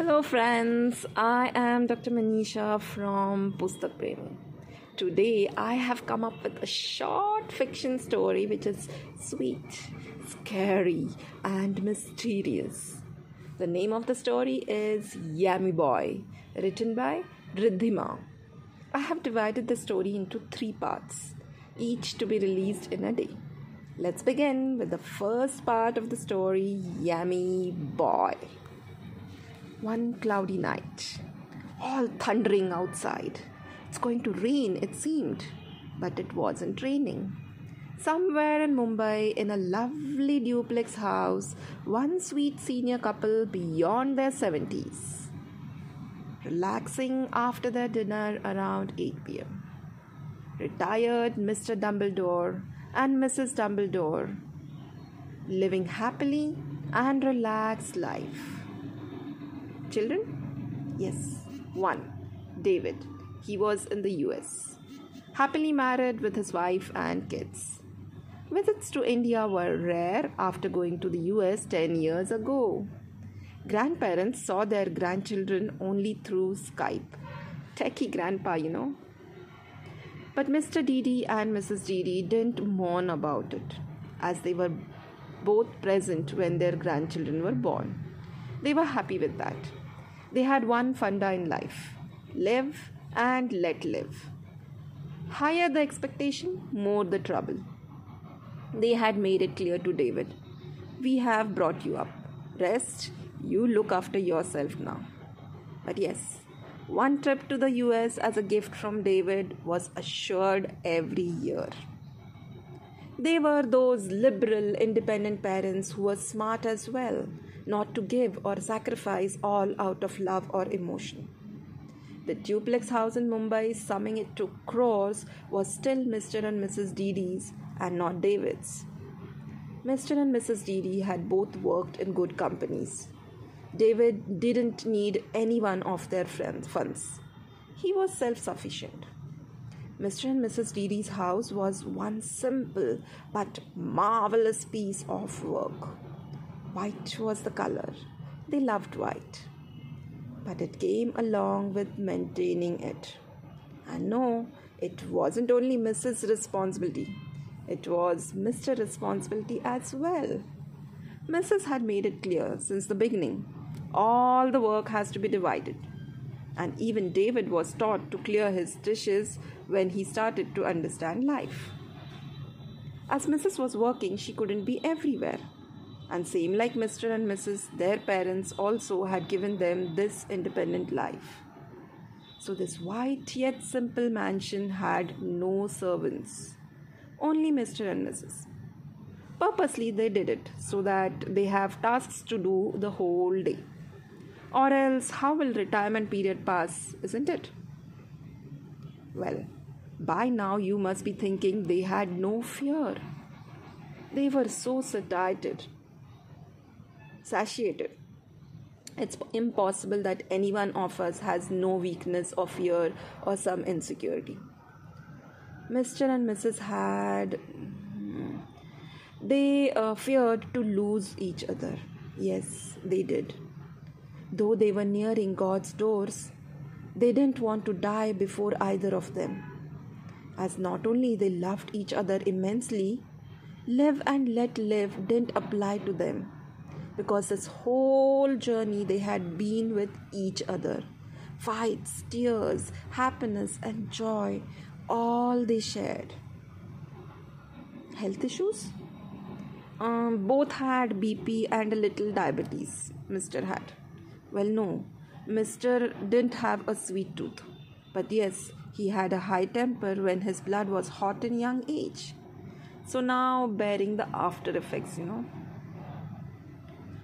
Hello, friends. I am Dr. Manisha from Pustak Premi. Today, I have come up with a short fiction story which is sweet, scary, and mysterious. The name of the story is Yummy Boy, written by Riddhima. I have divided the story into three parts, each to be released in a day. Let's begin with the first part of the story Yummy Boy. One cloudy night, all thundering outside. It's going to rain, it seemed, but it wasn't raining. Somewhere in Mumbai, in a lovely duplex house, one sweet senior couple beyond their 70s, relaxing after their dinner around 8 pm. Retired Mr. Dumbledore and Mrs. Dumbledore living happily and relaxed life. Children? Yes, one, David. He was in the US, happily married with his wife and kids. Visits to India were rare after going to the US 10 years ago. Grandparents saw their grandchildren only through Skype. Techie grandpa, you know. But Mr. Didi and Mrs. Didi didn't mourn about it, as they were both present when their grandchildren were born. They were happy with that. They had one funda in life live and let live. Higher the expectation, more the trouble. They had made it clear to David We have brought you up. Rest, you look after yourself now. But yes, one trip to the US as a gift from David was assured every year. They were those liberal, independent parents who were smart as well, not to give or sacrifice all out of love or emotion. The duplex house in Mumbai, summing it to crores, was still Mr. and Mrs. Didi's and not David's. Mr. and Mrs. Didi had both worked in good companies. David didn't need any one of their friends, funds. He was self sufficient. Mr. and Mrs. Didi's house was one simple but marvelous piece of work. White was the color. They loved white. But it came along with maintaining it. And no, it wasn't only Mrs. responsibility, it was Mr. responsibility as well. Mrs. had made it clear since the beginning all the work has to be divided and even David was taught to clear his dishes when he started to understand life. As Mrs. was working, she couldn't be everywhere. And same like Mr. and Mrs., their parents also had given them this independent life. So, this white yet simple mansion had no servants, only Mr. and Mrs. Purposely, they did it so that they have tasks to do the whole day. Or else, how will retirement period pass, isn't it? Well, by now you must be thinking they had no fear. They were so satiated, satiated. It's impossible that anyone of us has no weakness or fear or some insecurity. Mr. and Mrs. had. They uh, feared to lose each other. Yes, they did. Though they were nearing God's doors, they didn't want to die before either of them. As not only they loved each other immensely, live and let live didn't apply to them because this whole journey they had been with each other. Fights, tears, happiness, and joy, all they shared. Health issues? Um, both had BP and a little diabetes, Mr. had. Well, no, Mr. didn't have a sweet tooth. But yes, he had a high temper when his blood was hot in young age. So now bearing the after effects, you know.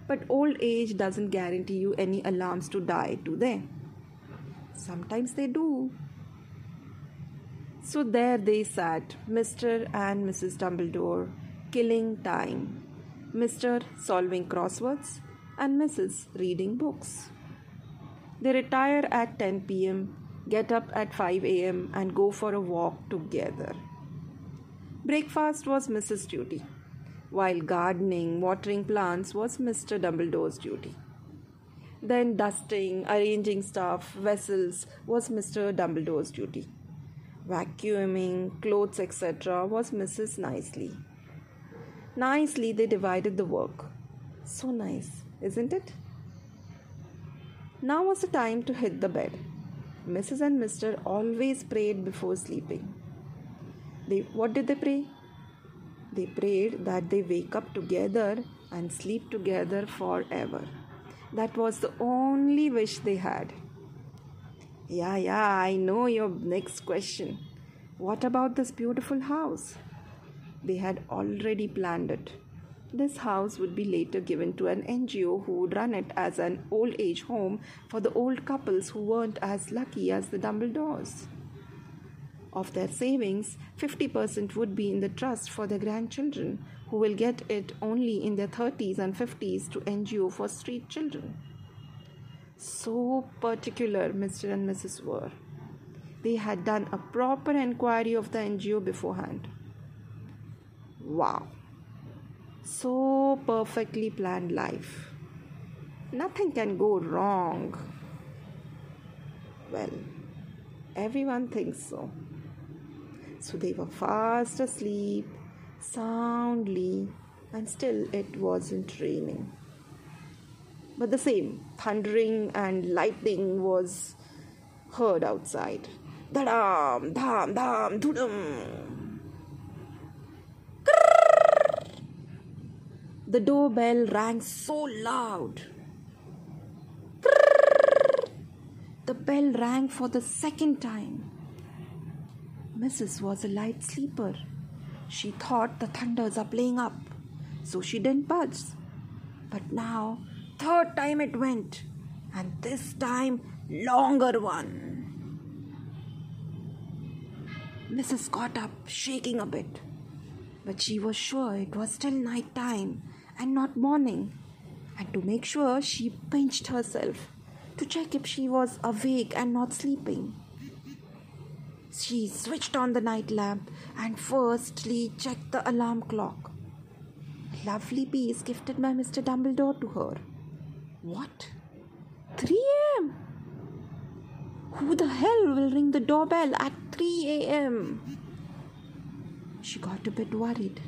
But old age doesn't guarantee you any alarms to die, do they? Sometimes they do. So there they sat, Mr. and Mrs. Dumbledore, killing time. Mr. solving crosswords, and Mrs. reading books. They retire at 10 pm, get up at 5 am, and go for a walk together. Breakfast was Mrs. duty, while gardening, watering plants was Mr. Dumbledore's duty. Then dusting, arranging stuff, vessels was Mr. Dumbledore's duty. Vacuuming, clothes, etc. was Mrs. Nicely. Nicely they divided the work. So nice, isn't it? Now was the time to hit the bed. Mrs. and Mr. always prayed before sleeping. They what did they pray? They prayed that they wake up together and sleep together forever. That was the only wish they had. Yeah, yeah, I know your next question. What about this beautiful house? They had already planned it. This house would be later given to an NGO who would run it as an old age home for the old couples who weren't as lucky as the Dumbledores. Of their savings, 50% would be in the trust for their grandchildren, who will get it only in their 30s and 50s to NGO for street children. So particular Mr. and Mrs. were. They had done a proper inquiry of the NGO beforehand. Wow! So perfectly planned life. Nothing can go wrong. Well, everyone thinks so. So they were fast asleep, soundly, and still it wasn't raining. But the same thundering and lightning was heard outside. Dham, dham, dham, dhudum. The doorbell rang so loud. The bell rang for the second time. Mrs. was a light sleeper. She thought the thunders are playing up, so she didn't budge. But now, third time it went, and this time, longer one. Mrs. got up, shaking a bit, but she was sure it was still night time and not morning. And to make sure, she pinched herself to check if she was awake and not sleeping. She switched on the night lamp and firstly checked the alarm clock. Lovely piece gifted by Mr. Dumbledore to her. What? 3 a.m. Who the hell will ring the doorbell at 3 a.m.? She got a bit worried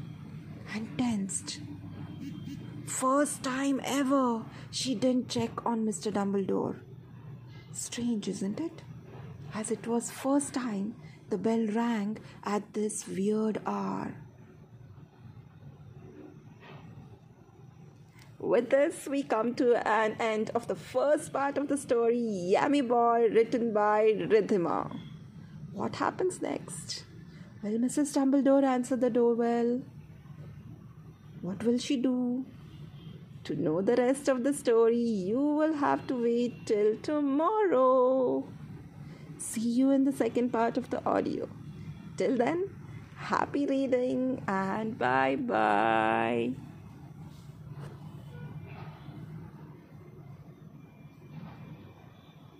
and tensed. First time ever she didn't check on Mr. Dumbledore. Strange, isn't it? As it was first time the bell rang at this weird hour. With this, we come to an end of the first part of the story, Yummy Boy, written by Ridhima. What happens next? Will Mrs. Dumbledore answer the doorbell? What will she do? To know the rest of the story, you will have to wait till tomorrow. See you in the second part of the audio. Till then, happy reading and bye bye.